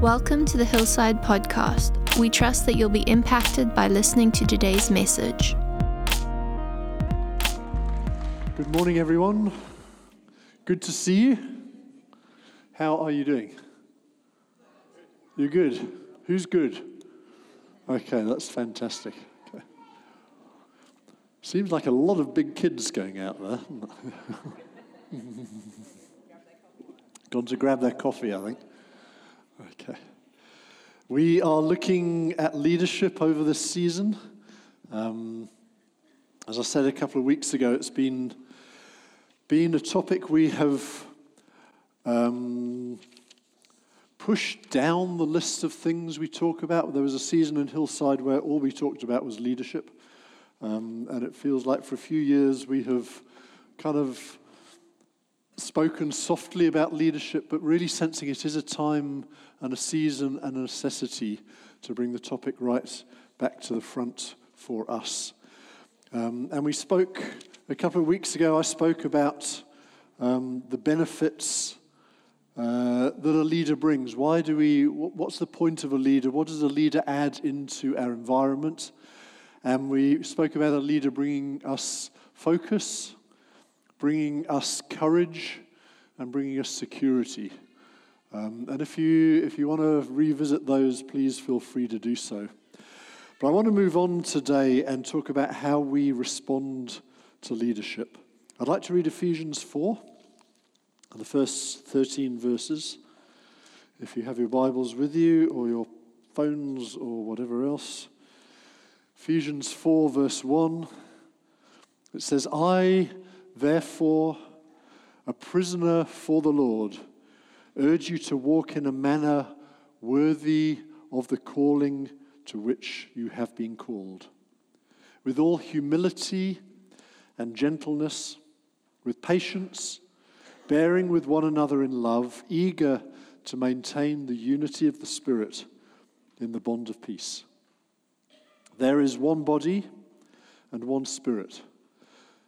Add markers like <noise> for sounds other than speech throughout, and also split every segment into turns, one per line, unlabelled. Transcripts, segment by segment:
Welcome to the Hillside Podcast. We trust that you'll be impacted by listening to today's message.
Good morning, everyone. Good to see you. How are you doing? You're good. Who's good? Okay, that's fantastic. Okay. Seems like a lot of big kids going out there. <laughs> Gone to grab their coffee, I think. Okay. We are looking at leadership over this season. Um, as I said a couple of weeks ago, it's been, been a topic we have um, pushed down the list of things we talk about. There was a season in Hillside where all we talked about was leadership. Um, and it feels like for a few years we have kind of spoken softly about leadership, but really sensing it is a time and a season and a necessity to bring the topic right back to the front for us. Um, and we spoke a couple of weeks ago, I spoke about um, the benefits uh, that a leader brings. Why do we, what's the point of a leader? What does a leader add into our environment? And we spoke about a leader bringing us focus, bringing us courage, and bringing us security. Um, and if you, if you want to revisit those, please feel free to do so. But I want to move on today and talk about how we respond to leadership. I'd like to read Ephesians 4, the first 13 verses. If you have your Bibles with you or your phones or whatever else. Ephesians 4, verse 1, it says, I, therefore, a prisoner for the Lord, urge you to walk in a manner worthy of the calling to which you have been called, with all humility and gentleness, with patience, bearing with one another in love, eager to maintain the unity of the Spirit in the bond of peace. There is one body and one Spirit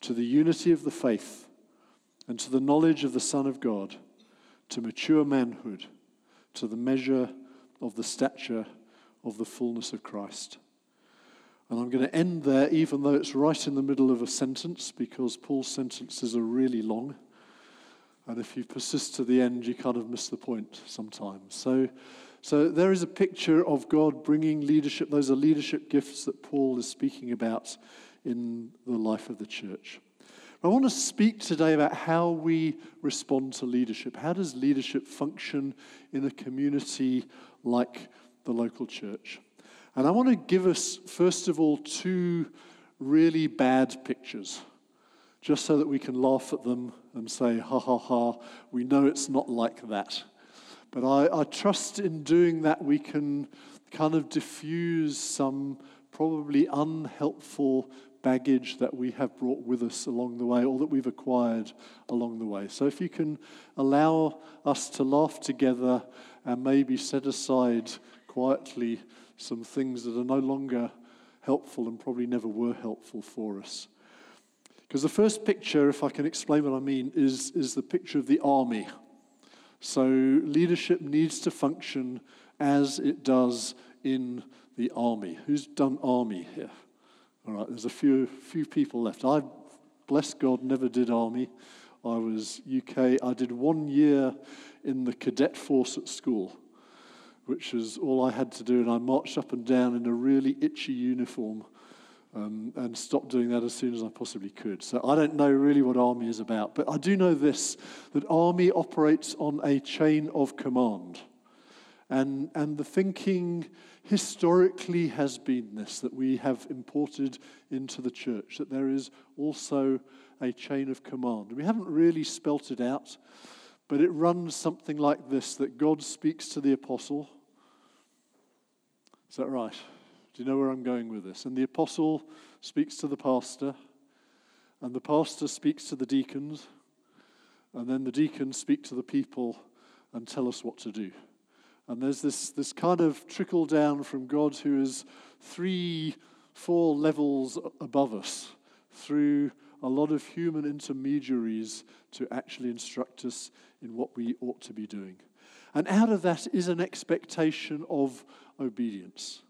to the unity of the faith and to the knowledge of the Son of God, to mature manhood, to the measure of the stature of the fullness of Christ. And I'm going to end there, even though it's right in the middle of a sentence, because Paul's sentences are really long. And if you persist to the end, you kind of miss the point sometimes. So, so there is a picture of God bringing leadership. Those are leadership gifts that Paul is speaking about in the life of the church. I want to speak today about how we respond to leadership. How does leadership function in a community like the local church? And I want to give us, first of all, two really bad pictures, just so that we can laugh at them and say, ha ha ha, we know it's not like that. But I, I trust in doing that we can kind of diffuse some probably unhelpful baggage that we have brought with us along the way or that we've acquired along the way. So if you can allow us to laugh together and maybe set aside quietly some things that are no longer helpful and probably never were helpful for us. Because the first picture, if I can explain what I mean, is, is the picture of the army. So leadership needs to function as it does in the army. Who's done army here? All right, there's a few, few people left. I, bless God, never did army. I was UK. I did one year in the cadet force at school. which is all I had to do, and I marched up and down in a really itchy uniform um, and stopped doing that as soon as I possibly could. So I don't know really what army is about, but I do know this that army operates on a chain of command. And, and the thinking historically has been this that we have imported into the church, that there is also a chain of command. We haven't really spelt it out, but it runs something like this that God speaks to the apostle is that right? Do you know where I'm going with this? And the apostle speaks to the pastor, and the pastor speaks to the deacons, and then the deacons speak to the people and tell us what to do. And there's this, this kind of trickle down from God who is three, four levels above us through a lot of human intermediaries to actually instruct us in what we ought to be doing. And out of that is an expectation of obedience.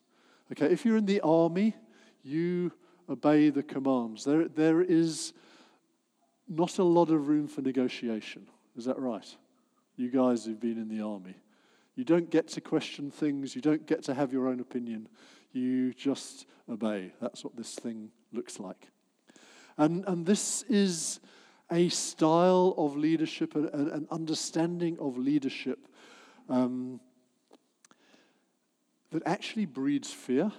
Okay, if you're in the army, you obey the commands. There, there is not a lot of room for negotiation. Is that right? You guys who've been in the army. You don't get to question things, you don't get to have your own opinion. You just obey. That's what this thing looks like. And, and this is a style of leadership, an, an understanding of leadership um, that actually breeds fear.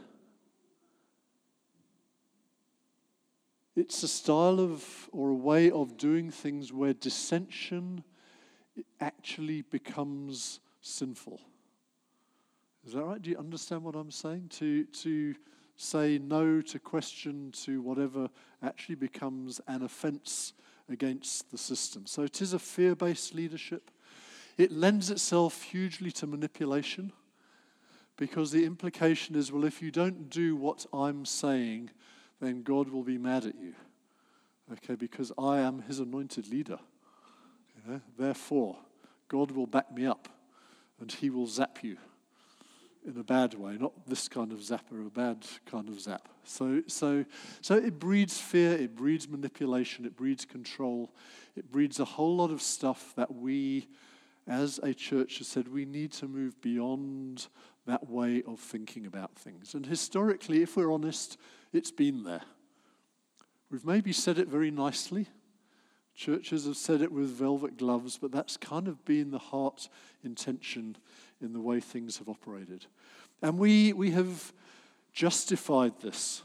It's a style of or a way of doing things where dissension actually becomes sinful. Is that right? Do you understand what I'm saying? To, to say no, to question, to whatever actually becomes an offense against the system. So it is a fear based leadership. It lends itself hugely to manipulation because the implication is well, if you don't do what I'm saying, then God will be mad at you. Okay, because I am his anointed leader. Therefore, God will back me up and he will zap you in a bad way, not this kind of zapper, a bad kind of zap. So, so, so it breeds fear, it breeds manipulation, it breeds control, it breeds a whole lot of stuff that we as a church have said we need to move beyond that way of thinking about things. And historically, if we're honest, it's been there. We've maybe said it very nicely. Churches have said it with velvet gloves, but that's kind of been the heart intention in the way things have operated. And we, we have justified this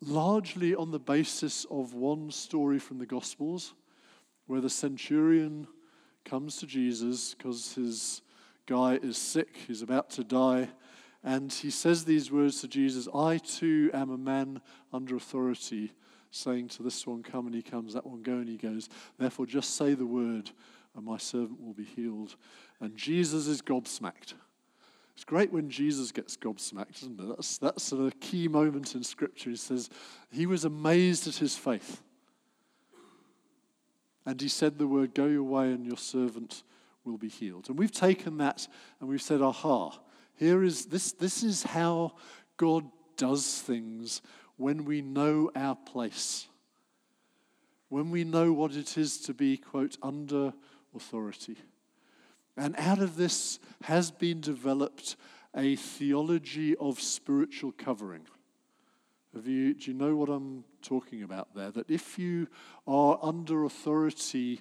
largely on the basis of one story from the Gospels where the centurion comes to Jesus because his guy is sick, he's about to die, and he says these words to Jesus I too am a man under authority, saying to this one, Come, and he comes, that one, go, and he goes. Therefore, just say the word, and my servant will be healed. And Jesus is gobsmacked. It's great when Jesus gets gobsmacked, isn't it? That's, that's a key moment in Scripture. He says, He was amazed at his faith. And he said the word, Go your way, and your servant will be healed. And we've taken that and we've said, Aha, here is this, this is how God does things when we know our place. When we know what it is to be, quote, under authority. And out of this has been developed a theology of spiritual covering. You, do you know what I'm talking about there? That if you are under authority,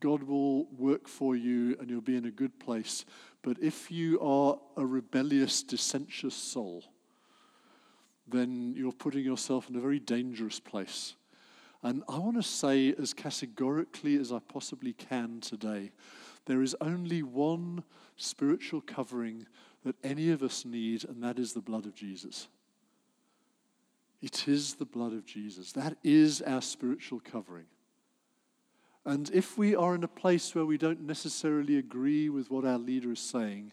God will work for you and you'll be in a good place. But if you are a rebellious, dissentious soul, then you're putting yourself in a very dangerous place. And I want to say, as categorically as I possibly can today, there is only one spiritual covering that any of us need, and that is the blood of Jesus. It is the blood of Jesus. That is our spiritual covering. And if we are in a place where we don't necessarily agree with what our leader is saying,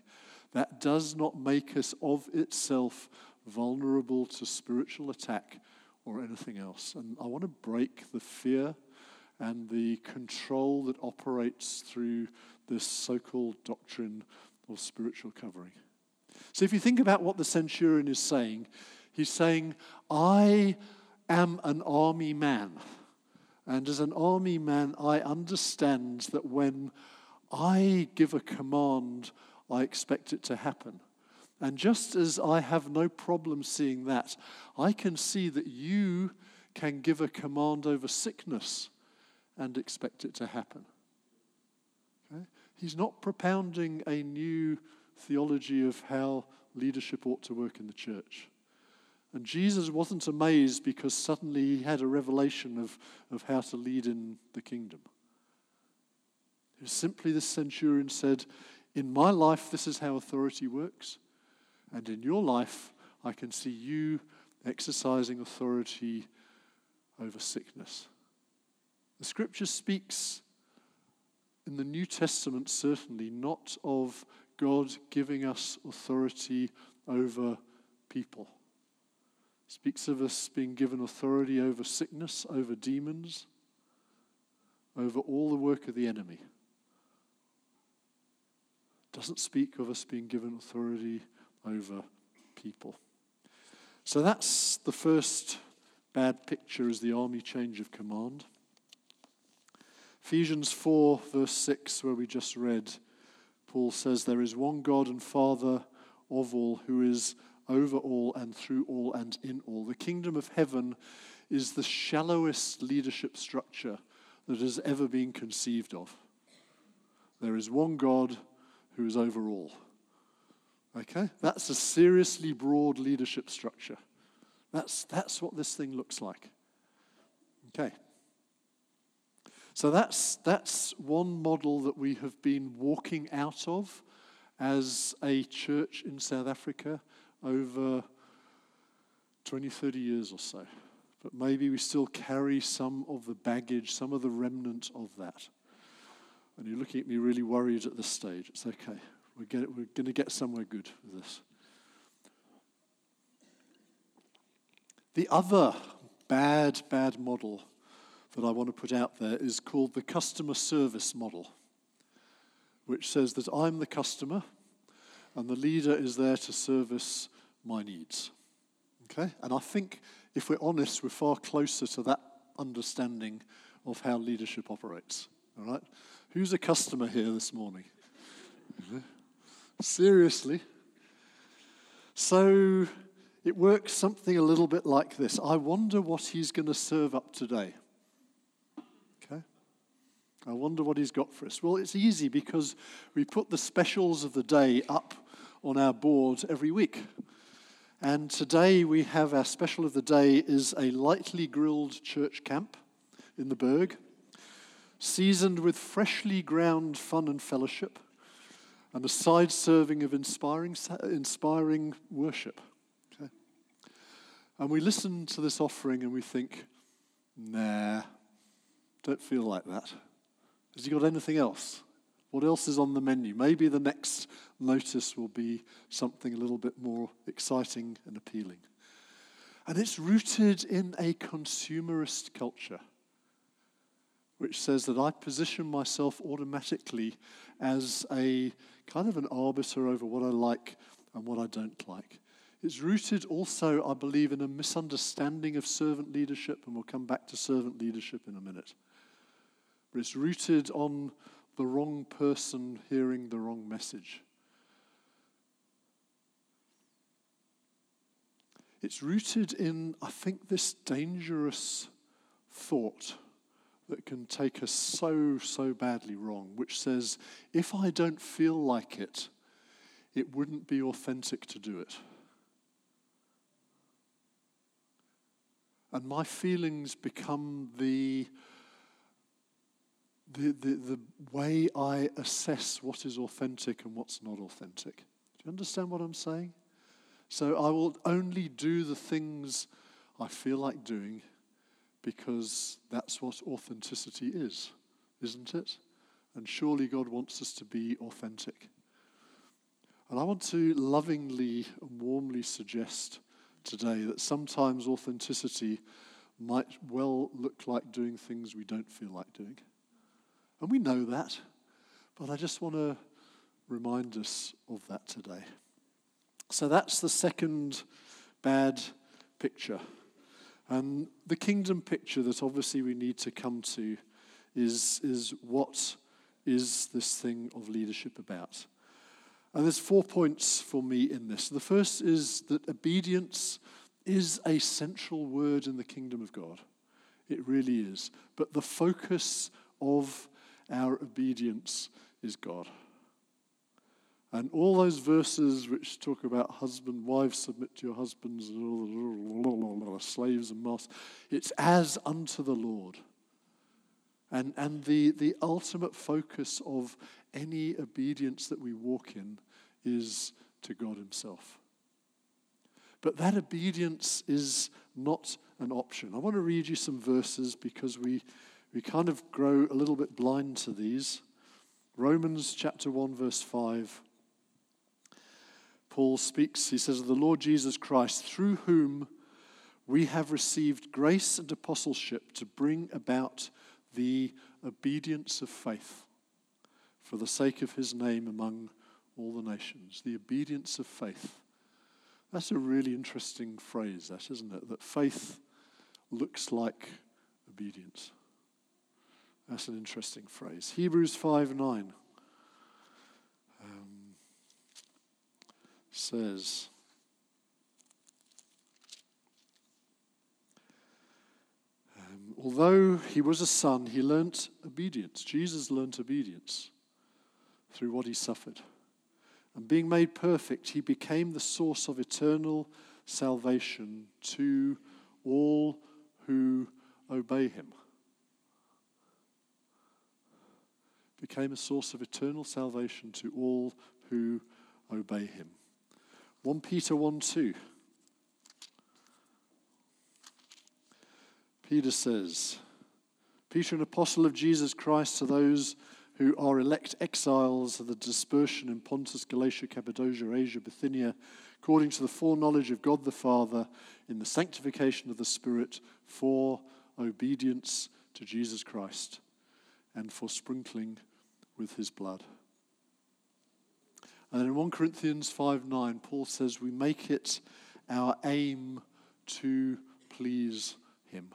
that does not make us of itself vulnerable to spiritual attack or anything else. And I want to break the fear and the control that operates through this so called doctrine of spiritual covering. So if you think about what the centurion is saying, He's saying, I am an army man. And as an army man, I understand that when I give a command, I expect it to happen. And just as I have no problem seeing that, I can see that you can give a command over sickness and expect it to happen. Okay? He's not propounding a new theology of how leadership ought to work in the church. And Jesus wasn't amazed because suddenly he had a revelation of, of how to lead in the kingdom. It was simply the centurion said, In my life, this is how authority works. And in your life, I can see you exercising authority over sickness. The scripture speaks in the New Testament, certainly, not of God giving us authority over people. It speaks of us being given authority over sickness, over demons, over all the work of the enemy. It doesn't speak of us being given authority over people. So that's the first bad picture is the army change of command. Ephesians 4, verse 6, where we just read, Paul says, There is one God and Father of all who is over all and through all and in all. The kingdom of heaven is the shallowest leadership structure that has ever been conceived of. There is one God who is over all. Okay? That's a seriously broad leadership structure. That's, that's what this thing looks like. Okay. So that's, that's one model that we have been walking out of as a church in South Africa over 20, 30 years or so. But maybe we still carry some of the baggage, some of the remnant of that. And you're looking at me really worried at this stage. It's okay. We're, get, we're going to get somewhere good with this. The other bad, bad model that I want to put out there is called the customer service model, which says that I'm the customer and the leader is there to service my needs. Okay? And I think if we're honest, we're far closer to that understanding of how leadership operates. All right? Who's a customer here this morning? Seriously? So it works something a little bit like this. I wonder what he's going to serve up today. Okay? I wonder what he's got for us. Well, it's easy because we put the specials of the day up on our board every week. And today we have our special of the day is a lightly grilled church camp in the Berg, seasoned with freshly ground fun and fellowship and a side serving of inspiring, inspiring worship. Okay? And we listen to this offering and we think, nah, don't feel like that. Has he got anything else? What else is on the menu? Maybe the next notice will be something a little bit more exciting and appealing. And it's rooted in a consumerist culture which says that I position myself automatically as a kind of an arbiter over what I like and what I don't like. It's rooted also, I believe, in a misunderstanding of servant leadership, and we'll come back to servant leadership in a minute. But it's rooted on the wrong person hearing the wrong message. It's rooted in, I think, this dangerous thought that can take us so, so badly wrong, which says, if I don't feel like it, it wouldn't be authentic to do it. And my feelings become the, the, the, the way I assess what is authentic and what's not authentic. Do you understand what I'm saying? So I will only do the things I feel like doing because that's what authenticity is, isn't it? And surely God wants us to be authentic. And I want to lovingly and warmly suggest today that sometimes authenticity might well look like doing things we don't feel like doing. And we know that, but I just want to remind us of that today. So that's the second bad picture. And the kingdom picture that obviously we need to come to is, is what is this thing of leadership about? And there's four points for me in this. The first is that obedience is a central word in the kingdom of God. It really is. But the focus of our obedience is God. And all those verses which talk about husband, wives, submit to your husbands, slaves and masters, it's as unto the Lord. And, and the, the ultimate focus of any obedience that we walk in is to God Himself. But that obedience is not an option. I want to read you some verses because we, we kind of grow a little bit blind to these. Romans chapter 1, verse 5. Paul speaks, he says, The Lord Jesus Christ, through whom we have received grace and apostleship to bring about the obedience of faith for the sake of his name among all the nations. The obedience of faith. That's a really interesting phrase, that, isn't it? That faith looks like obedience. That's an interesting phrase. Hebrews 5 9 says, um, Although he was a son, he learnt obedience. Jesus learnt obedience through what he suffered. And being made perfect, he became the source of eternal salvation to all who obey him. Became a source of eternal salvation to all who obey him. 1 Peter 1 2. Peter says, Peter, an apostle of Jesus Christ, to those who are elect exiles of the dispersion in Pontus, Galatia, Cappadocia, Asia, Bithynia, according to the foreknowledge of God the Father, in the sanctification of the Spirit, for obedience to Jesus Christ, and for sprinkling with his blood. And in 1 Corinthians 5 9, Paul says, We make it our aim to please him.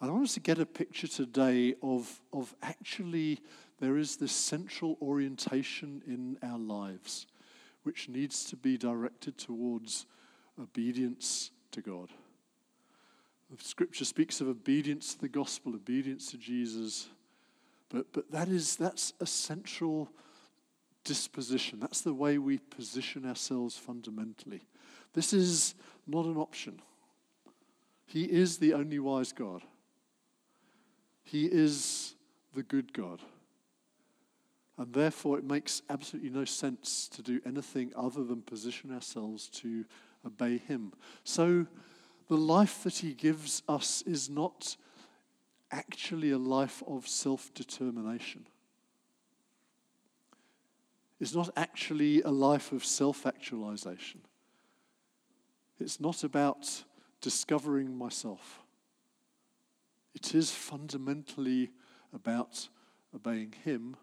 I want us to get a picture today of, of actually there is this central orientation in our lives which needs to be directed towards obedience to God. The scripture speaks of obedience to the gospel, obedience to Jesus, but, but that is that's a central disposition. That's the way we position ourselves fundamentally. This is not an option. He is the only wise God. He is the good God. And therefore, it makes absolutely no sense to do anything other than position ourselves to obey Him. So, the life that He gives us is not actually a life of self determination. It's not actually a life of self actualization. It's not about discovering myself. It is fundamentally about obeying Him.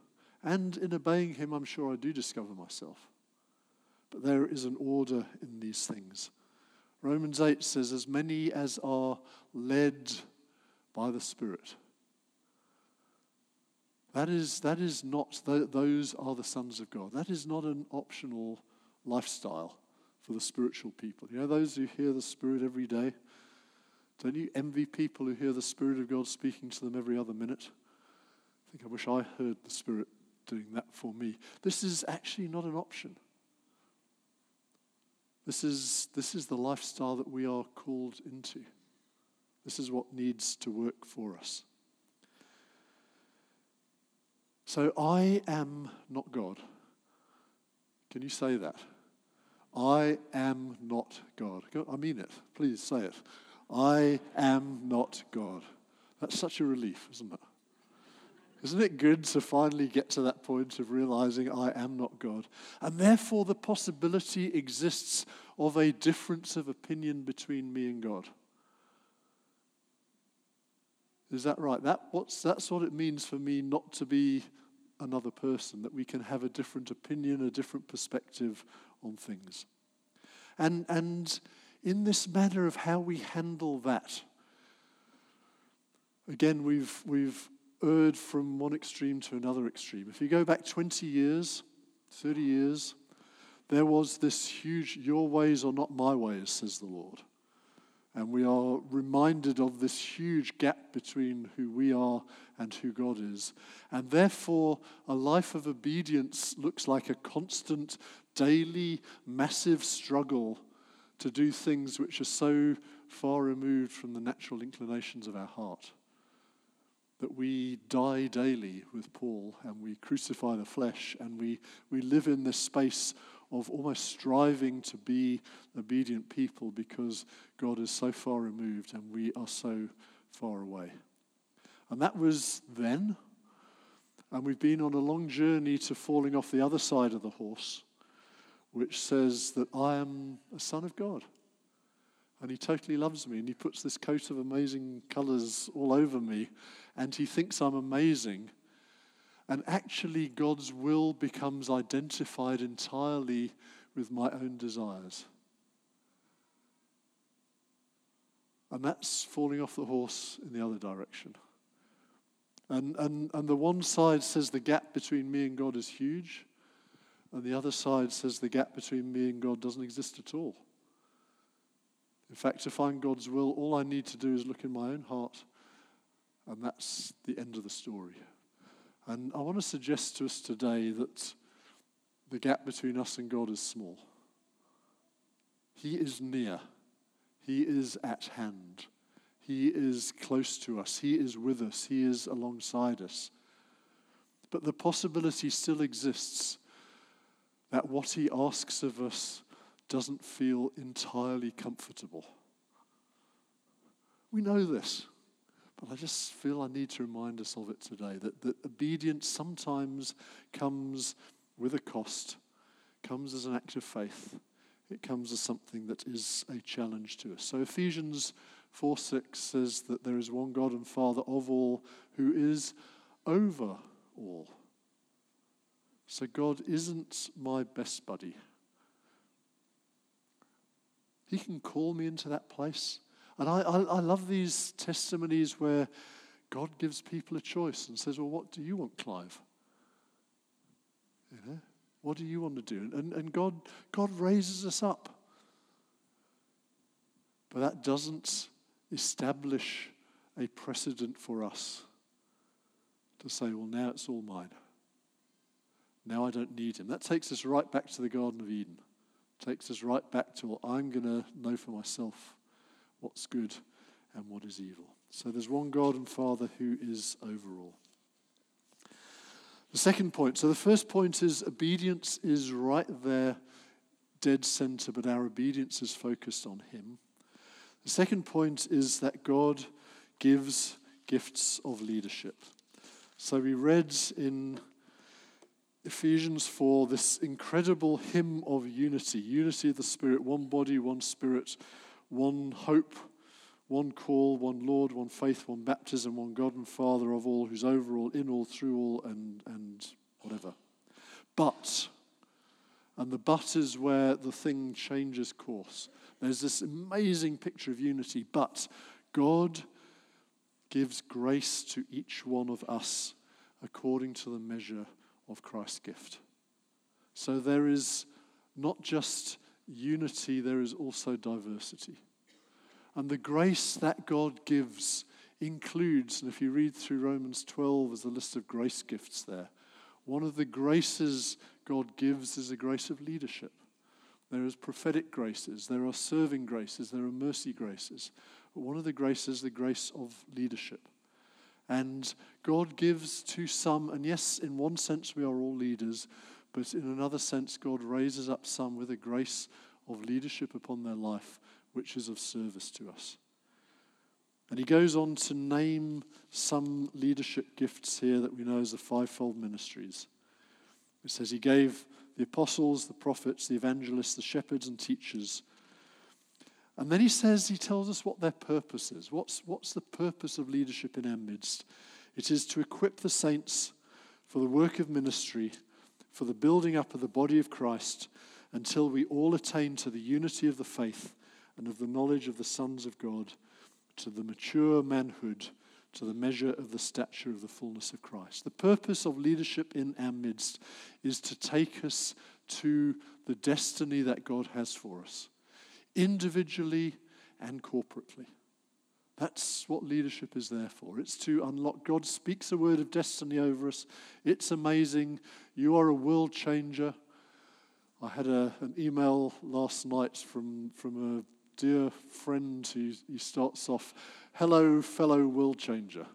And in obeying Him, I'm sure I do discover myself. But there is an order in these things. Romans 8 says, As many as are led by the Spirit. That is, that is not, those are the sons of God. That is not an optional lifestyle for the spiritual people. You know, those who hear the Spirit every day, don't you envy people who hear the Spirit of God speaking to them every other minute? I think I wish I heard the Spirit doing that for me. This is actually not an option. This is, this is the lifestyle that we are called into. This is what needs to work for us. So I am not God. Can you say that? I am not God. I mean it. Please say it. I am not God. That's such a relief, isn't it? Isn't it good to finally get to that point of realizing I am not God? And therefore, the possibility exists of a difference of opinion between me and God. Is that right? That, what's, that's what it means for me not to be another person, that we can have a different opinion, a different perspective on things. And, and in this matter of how we handle that. Again, we've, we've erred from one extreme to another extreme. If you go back 20 years, 30 years, there was this huge, your ways are not my ways, says the Lord. And we are reminded of this huge gap between who we are and who God is. And therefore, a life of obedience looks like a constant, daily, massive struggle to do things which are so far removed from the natural inclinations of our heart. That we die daily with Paul and we crucify the flesh and we, we live in this space of almost striving to be obedient people because God is so far removed and we are so far away. And that was then. And we've been on a long journey to falling off the other side of the horse, which says that I am a son of God. And he totally loves me, and he puts this coat of amazing colors all over me, and he thinks I'm amazing. And actually, God's will becomes identified entirely with my own desires. And that's falling off the horse in the other direction. And, and, and the one side says the gap between me and God is huge, and the other side says the gap between me and God doesn't exist at all. In fact, to find God's will, all I need to do is look in my own heart, and that's the end of the story. And I want to suggest to us today that the gap between us and God is small. He is near, He is at hand, He is close to us, He is with us, He is alongside us. But the possibility still exists that what He asks of us doesn't feel entirely comfortable. We know this. But I just feel I need to remind us of it today that, that obedience sometimes comes with a cost, comes as an act of faith. It comes as something that is a challenge to us. So Ephesians 4 6 says that there is one God and Father of all who is over all. So God isn't my best buddy. He can call me into that place. And I, I, I love these testimonies where God gives people a choice and says, Well, what do you want, Clive? You know, what do you want to do? And, and God, God raises us up. But that doesn't establish a precedent for us to say, well, now it's all mine. Now I don't need him. That takes us right back to the Garden of Eden. Takes us right back to what I'm going to know for myself what's good and what is evil. So there's one God and Father who is over all. The second point so the first point is obedience is right there, dead center, but our obedience is focused on Him. The second point is that God gives gifts of leadership. So we read in Ephesians 4 this incredible hymn of unity unity of the Spirit, one body, one Spirit one hope, one call, one Lord, one faith, one baptism, one God and Father of all, who's over all, in all, through all, and, and whatever. But, and the but is where the thing changes course. There's this amazing picture of unity, but God gives grace to each one of us according to the measure of Christ's gift. So there is not just unity, there is also diversity. And the grace that God gives includes, and if you read through Romans 12, there's a list of grace gifts there. One of the graces God gives is a grace of leadership. There is prophetic graces, there are serving graces, there are mercy graces. But one of the graces the grace of leadership. And God gives to some, and yes, in one sense we are all leaders, but in another sense, God raises up some with a grace of leadership upon their life, which is of service to us. And he goes on to name some leadership gifts here that we know as the fivefold ministries. It says he gave the apostles, the prophets, the evangelists, the shepherds, and teachers. And then he says, he tells us what their purpose is. What's, what's the purpose of leadership in our midst? It is to equip the saints for the work of ministry for the building up of the body of Christ until we all attain to the unity of the faith and of the knowledge of the sons of God, to the mature manhood, to the measure of the stature of the fullness of Christ. The purpose of leadership in our midst is to take us to the destiny that God has for us, individually and corporately. That's what leadership is there for. It's to unlock. God speaks a word of destiny over us. It's amazing. You are a world changer. I had a, an email last night from, from a dear friend who he starts off, Hello, fellow world changer.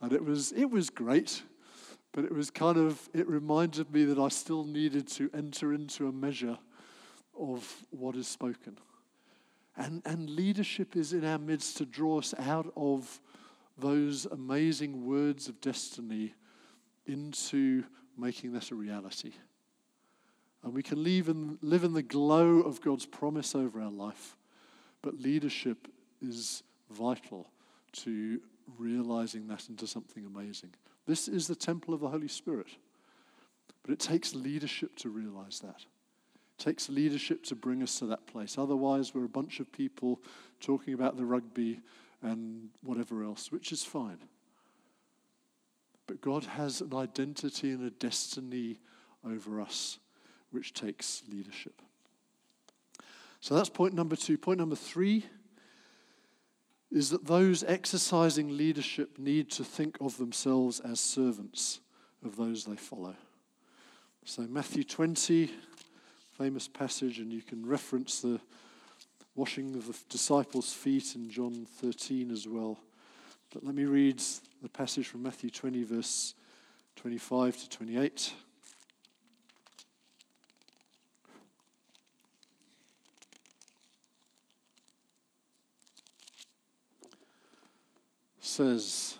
And it was, it was great, but it was kind of, it reminded me that I still needed to enter into a measure of what is spoken. And, and leadership is in our midst to draw us out of those amazing words of destiny into making that a reality. And we can live in, live in the glow of God's promise over our life. But leadership is vital to realizing that into something amazing. This is the temple of the Holy Spirit. But it takes leadership to realize that. Takes leadership to bring us to that place. Otherwise, we're a bunch of people talking about the rugby and whatever else, which is fine. But God has an identity and a destiny over us which takes leadership. So that's point number two. Point number three is that those exercising leadership need to think of themselves as servants of those they follow. So, Matthew 20, famous passage, and you can reference the washing of the disciples' feet in John 13 as well. But let me read the passage from Matthew 20, verse 25 to 28. says,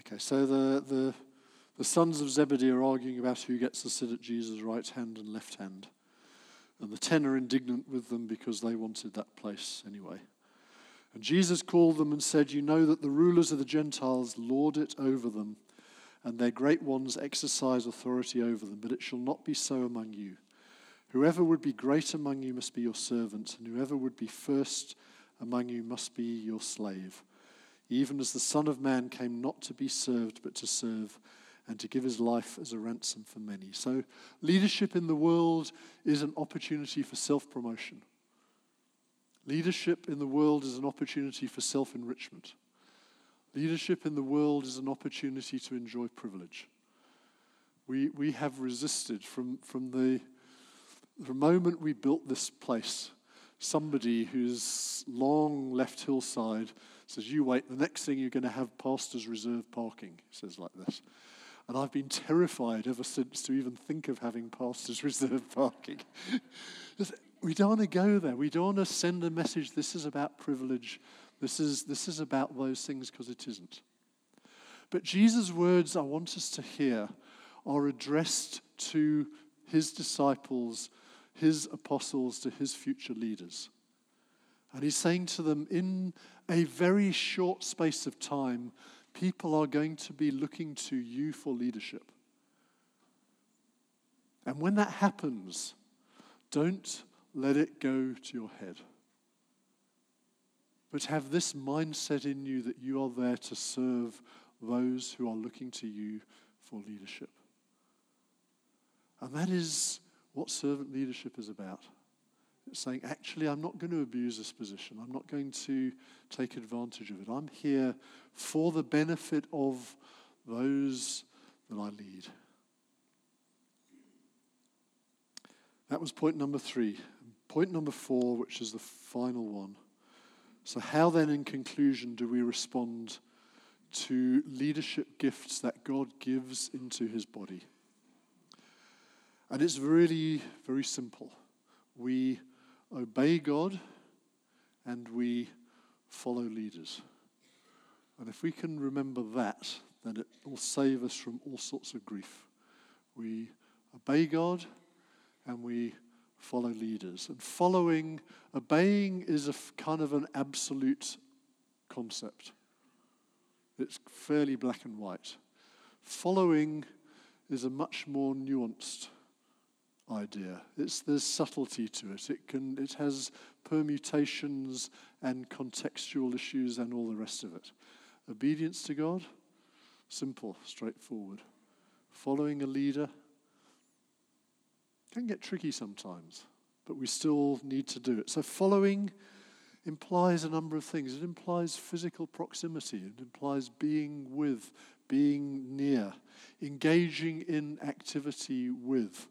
okay, so the, the, the sons of Zebedee are arguing about who gets to sit at Jesus' right hand and left hand. And the ten are indignant with them because they wanted that place anyway. And Jesus called them and said, You know that the rulers of the Gentiles lord it over them, and their great ones exercise authority over them, but it shall not be so among you. Whoever would be great among you must be your servant, and whoever would be first among you must be your slave even as the Son of Man came not to be served, but to serve and to give his life as a ransom for many. So, leadership in the world is an opportunity for self promotion. Leadership in the world is an opportunity for self enrichment. Leadership in the world is an opportunity to enjoy privilege. We, we have resisted from, from the, the moment we built this place, somebody who's long left hillside says, You wait, the next thing you're going to have pastors reserve parking. Says like this. And I've been terrified ever since to even think of having pastors <laughs> reserve parking. we don't want to go there. We don't want to send a message this is about privilege. This is, this is about those things because it isn't. But Jesus' words I want us to hear are addressed to his disciples, his apostles, to his future leaders. And he's saying to them, in a very short space of time, people are going to be looking to you for leadership. And when that happens, don't let it go to your head. But have this mindset in you that you are there to serve those who are looking to you for leadership. And that is what servant leadership is about saying, actually, I'm not going to abuse this position. I'm not going to take advantage of it. I'm here for the benefit of those that I lead. That was point number three. Point number four, which is the final one. So, how then, in conclusion, do we respond to leadership gifts that God gives into his body? And it's really very simple. We obey God and we follow leaders. And if we can remember that, then it will save us from all sorts of grief. We obey God and we follow leaders. And following, obeying is a f- kind of an absolute concept. It's fairly black and white. Following is a much more nuanced idea. It's, there's subtlety to it. It, can, it has permutations and contextual issues and all the rest of it. Obedience to God, simple, straightforward. Following a leader can get tricky sometimes, but we still need to do it. So, following implies a number of things. It implies physical proximity, it implies being with, being near, engaging in activity with.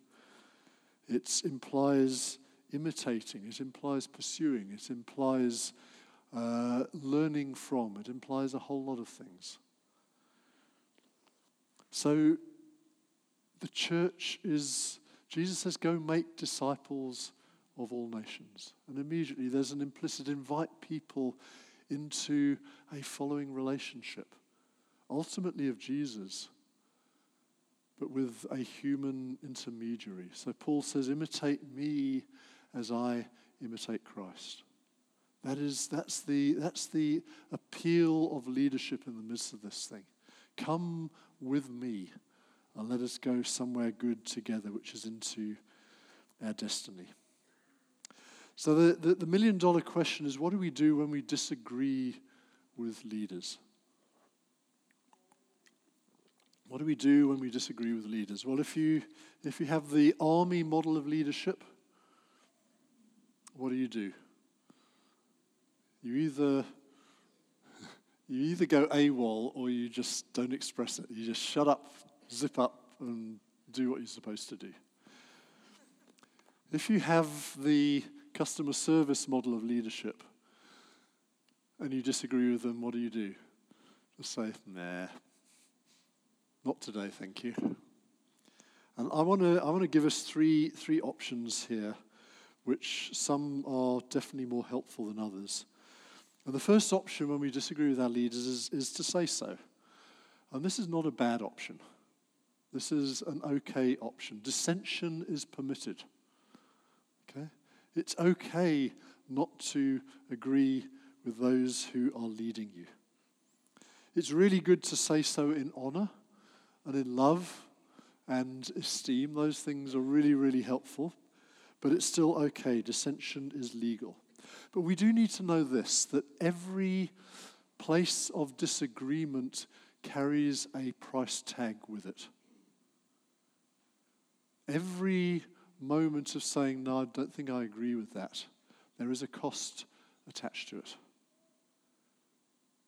It implies imitating, it implies pursuing, it implies uh, learning from, it implies a whole lot of things. So the church is, Jesus says, go make disciples of all nations. And immediately there's an implicit invite people into a following relationship, ultimately of Jesus, but with a human intermediary. So Paul says, imitate me as I imitate Christ. That is, that's, the, that's the appeal of leadership in the midst of this thing. Come with me and let us go somewhere good together, which is into our destiny. So, the, the, the million dollar question is what do we do when we disagree with leaders? What do we do when we disagree with leaders? Well, if you, if you have the army model of leadership, what do you do? You either <laughs> you either go AWOL or you just don't express it. You just shut up, zip up, and do what you're supposed to do. If you have the customer service model of leadership and you disagree with them, what do you do? Just say, nah, not today, thank you. And I want to I want to give us three three options here, which some are definitely more helpful than others. And the first option when we disagree with our leaders is, is to say so. And this is not a bad option. This is an okay option. Dissension is permitted. Okay? It's okay not to agree with those who are leading you. It's really good to say so in honor and in love and esteem. Those things are really, really helpful. But it's still okay. Dissension is legal. But we do need to know this that every place of disagreement carries a price tag with it. Every moment of saying, No, I don't think I agree with that, there is a cost attached to it.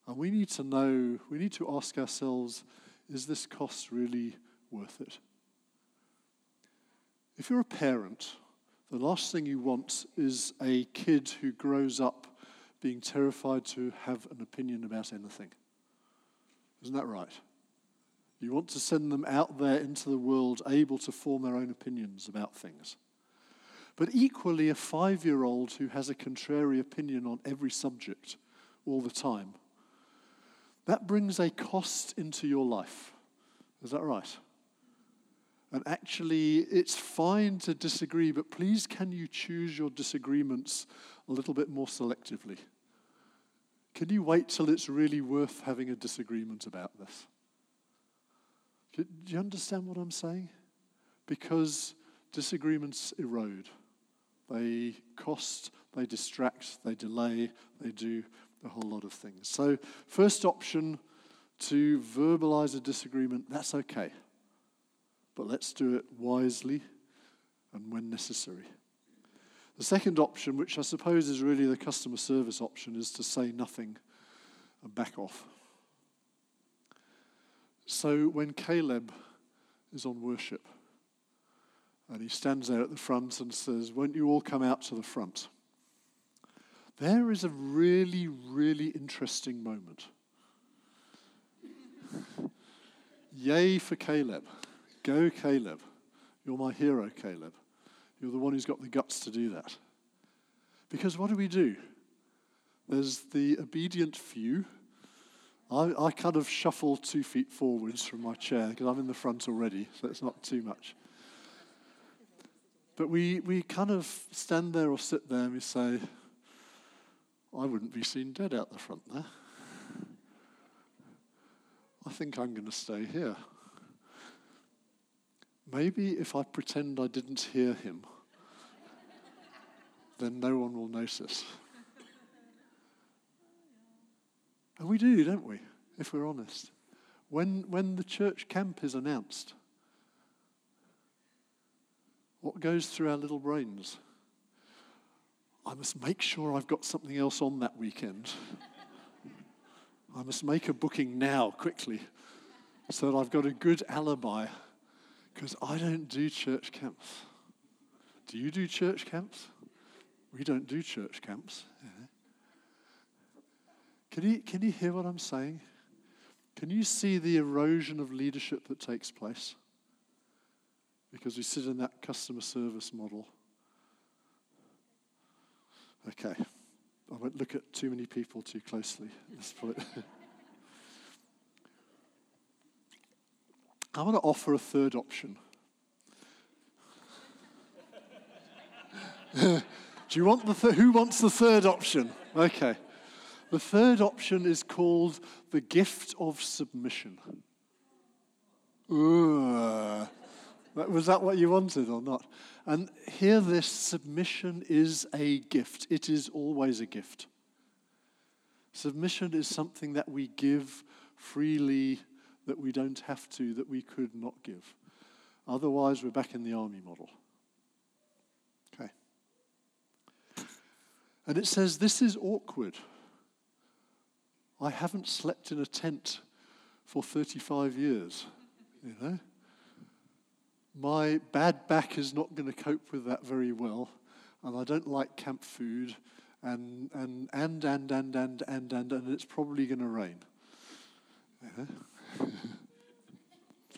And we need to know, we need to ask ourselves, is this cost really worth it? If you're a parent, the last thing you want is a kid who grows up being terrified to have an opinion about anything. Isn't that right? You want to send them out there into the world able to form their own opinions about things. But equally, a five year old who has a contrary opinion on every subject all the time, that brings a cost into your life. Is that right? And actually, it's fine to disagree, but please can you choose your disagreements a little bit more selectively? Can you wait till it's really worth having a disagreement about this? Do you understand what I'm saying? Because disagreements erode. They cost, they distract, they delay, they do a whole lot of things. So, first option to verbalize a disagreement, that's okay but let's do it wisely and when necessary. The second option, which I suppose is really the customer service option, is to say nothing and back off. So when Caleb is on worship and he stands there at the front and says, Won't you all come out to the front? There is a really, really interesting moment. Yay for Caleb. Go, Caleb. You're my hero, Caleb. You're the one who's got the guts to do that. Because what do we do? There's the obedient few. I, I kind of shuffle two feet forwards from my chair because I'm in the front already, so it's not too much. But we, we kind of stand there or sit there and we say, I wouldn't be seen dead out the front there. I think I'm going to stay here. Maybe if I pretend I didn't hear him, then no one will notice. And we do, don't we? if we're honest. When, when the church camp is announced, what goes through our little brains? I must make sure I've got something else on that weekend. I must make a booking now, quickly, so that I've got a good alibi, because I don't do church camps. Do you do church camps? We don't do church camps. Can you, can you hear what I'm saying? Can you see the erosion of leadership that takes place? Because we sit in that customer service model. Okay. I won't look at too many people too closely at this point. I want to offer a third option. Do you want the th- who wants the third option? Okay. The third option is called the gift of submission. Was that what you wanted or not? And here, this submission is a gift. It is always a gift. Submission is something that we give freely, that we don't have to, that we could not give. Otherwise, we're back in the army model. Okay. And it says, This is awkward. I haven't slept in a tent for 35 years, you know? My bad back is not going to cope with that very well, and I don't like camp food, and, and, and, and, and, and, and, and, and it's probably going to rain. Yeah. <laughs>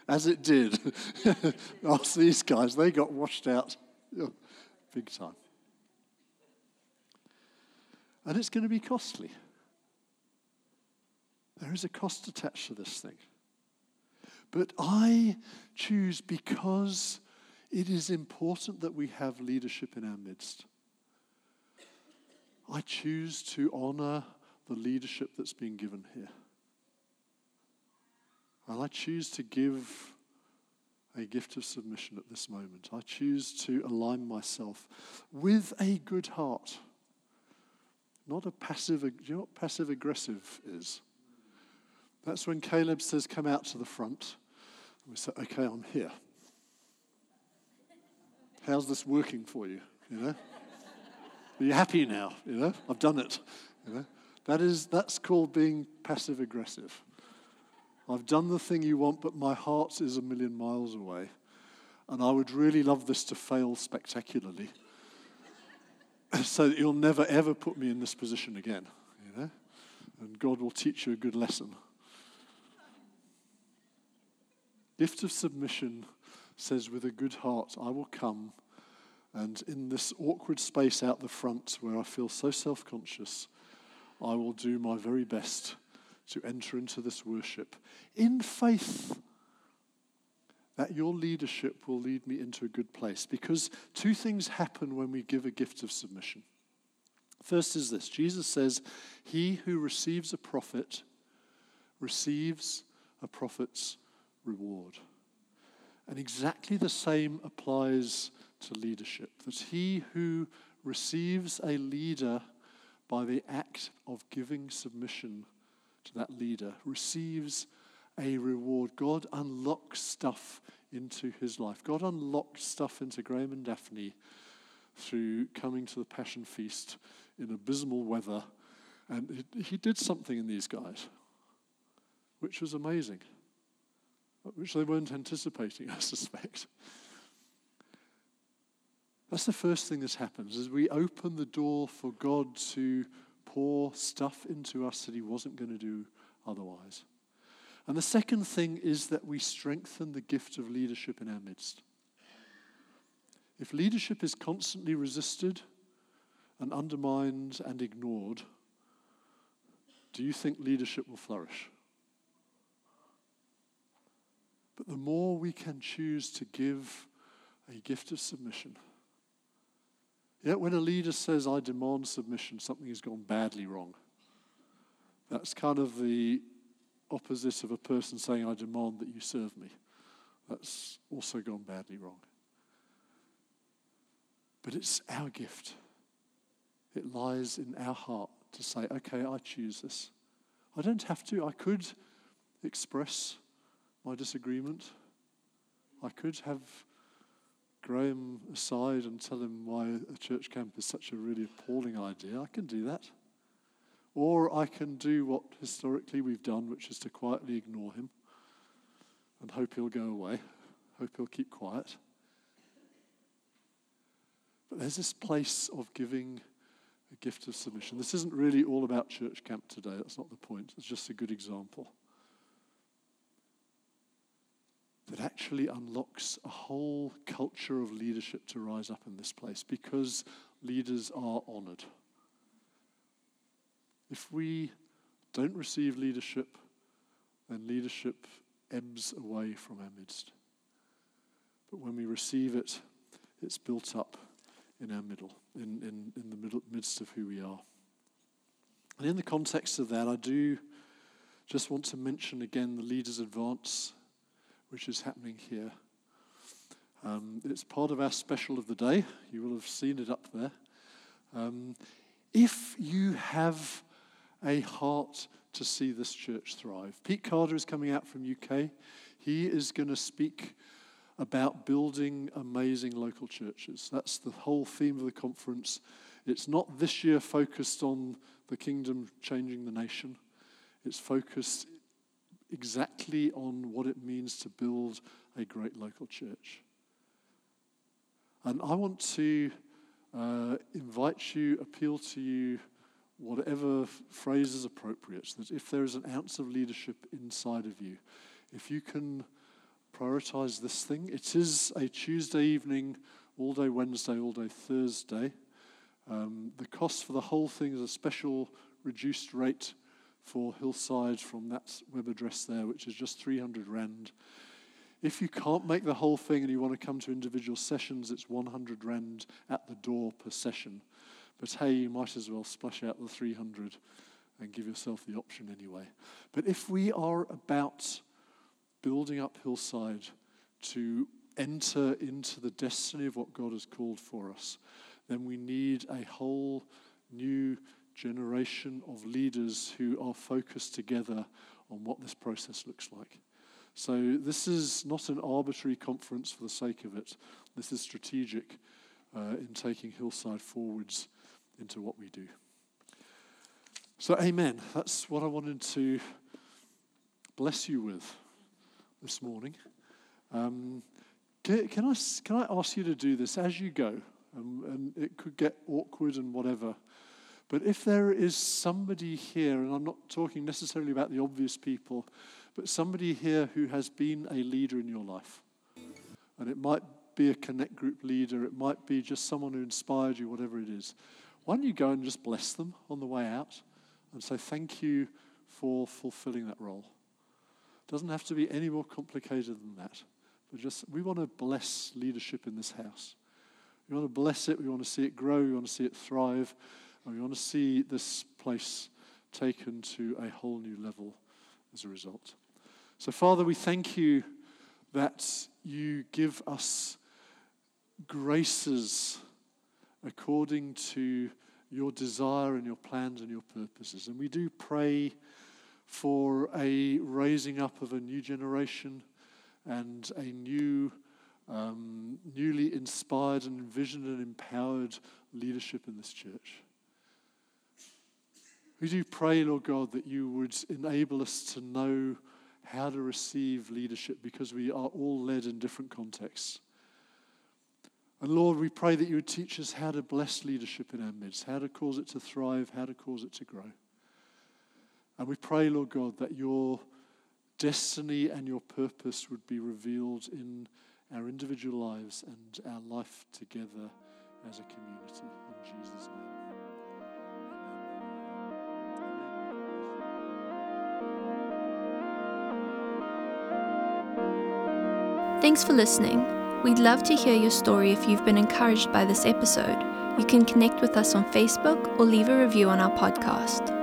As it did. <laughs> Ask these guys, they got washed out <laughs> big time. And it's going to be costly. There is a cost attached to this thing. But I choose because it is important that we have leadership in our midst. I choose to honor the leadership that's been given here. And I choose to give a gift of submission at this moment. I choose to align myself with a good heart, not a passive. Do you know what passive aggressive is? That's when Caleb says, Come out to the front. We say, Okay, I'm here. How's this working for you? You know? Are you happy now? You know? I've done it. You know? That is that's called being passive aggressive. I've done the thing you want, but my heart is a million miles away. And I would really love this to fail spectacularly. <laughs> so that you'll never ever put me in this position again. You know? And God will teach you a good lesson. Gift of submission says, with a good heart, I will come. And in this awkward space out the front where I feel so self conscious, I will do my very best to enter into this worship in faith that your leadership will lead me into a good place. Because two things happen when we give a gift of submission. First is this Jesus says, He who receives a prophet receives a prophet's reward. And exactly the same applies to leadership that he who receives a leader by the act of giving submission to that leader receives a reward. God unlocks stuff into his life. God unlocked stuff into Graham and Daphne through coming to the Passion Feast in abysmal weather. And he did something in these guys, which was amazing which they weren't anticipating, <laughs> I suspect. That's the first thing that happens as we open the door for God to pour stuff into us that he wasn't going to do otherwise. And the second thing is that we strengthen the gift of leadership in our midst. If leadership is constantly resisted and undermined and ignored, do you think leadership will flourish? But the more we can choose to give a gift of submission. Yet when a leader says, I demand submission, something has gone badly wrong. That's kind of the opposite of a person saying, I demand that you serve me. That's also gone badly wrong. But it's our gift. It lies in our heart to say, okay, I choose this. I don't have to. I could express my disagreement. I could have Graham aside and tell him why a church camp is such a really appalling idea. I can do that. Or I can do what historically we've done, which is to quietly ignore him and hope he'll go away, hope he'll keep quiet. But there's this place of giving a gift of submission. This isn't really all about church camp today. That's not the point. It's just a good example. That actually unlocks a whole culture of leadership to rise up in this place because leaders are honored. If we don't receive leadership, then leadership ebbs away from our midst. But when we receive it, it's built up in our middle, in, in, in the middle, midst of who we are. And in the context of that, I do just want to mention again the Leaders Advance, which is happening here. Um, it's part of our special of the day. You will have seen it up there. Um, if you have a heart to see this church thrive, Pete Carter is coming out from UK. He is going to speak about building amazing local churches. That's the whole theme of the conference. It's not this year focused on the kingdom changing the nation, it's focused exactly on what it means to build a great local church. And I want to uh, invite you, appeal to you, whatever phrase is appropriate, that if there is an ounce of leadership inside of you, if you can prioritize this thing. It is a Tuesday evening, all day Wednesday, all day Thursday. Um, the cost for the whole thing is a special reduced rate for Hillside from that web address there, which is just 300 Rand. If you can't make the whole thing and you want to come to individual sessions, it's 100 Rand at the door per session. But hey, you might as well splash out the 300 and give yourself the option anyway. But if we are about building up Hillside to enter into the destiny of what God has called for us, then we need a whole new generation of leaders who are focused together on what this process looks like. So, this is not an arbitrary conference for the sake of it. This is strategic uh, in taking Hillside forwards into what we do. So, amen. That's what I wanted to bless you with this morning. Um, can, can, I, can I ask you to do this as you go? Um, and it could get awkward and whatever. But if there is somebody here, and I'm not talking necessarily about the obvious people, but somebody here who has been a leader in your life, and it might be a connect group leader, it might be just someone who inspired you, whatever it is, why don't you go and just bless them on the way out and say thank you for fulfilling that role? It doesn't have to be any more complicated than that. But just we want to bless leadership in this house. We want to bless it. We want to see it grow. We want to see it thrive. And we want to see this place taken to a whole new level as a result. So, Father, we thank you that you give us graces according to your desire and your plans and your purposes. And we do pray for a raising up of a new generation and a new, um, newly inspired and envisioned and empowered leadership in this church. We do pray, Lord God, that you would enable us to know how to receive leadership because we are all led in different contexts. And Lord, we pray that you would teach us how to bless leadership in our midst, how to cause it to thrive, how to cause it to grow. And we pray, Lord God, that your destiny and your purpose would be revealed in our individual lives and our life together as a community. In Jesus' name.
Thanks for listening. We'd love to hear your story if you've been encouraged by this episode. You can connect with us on Facebook or leave a review on our podcast.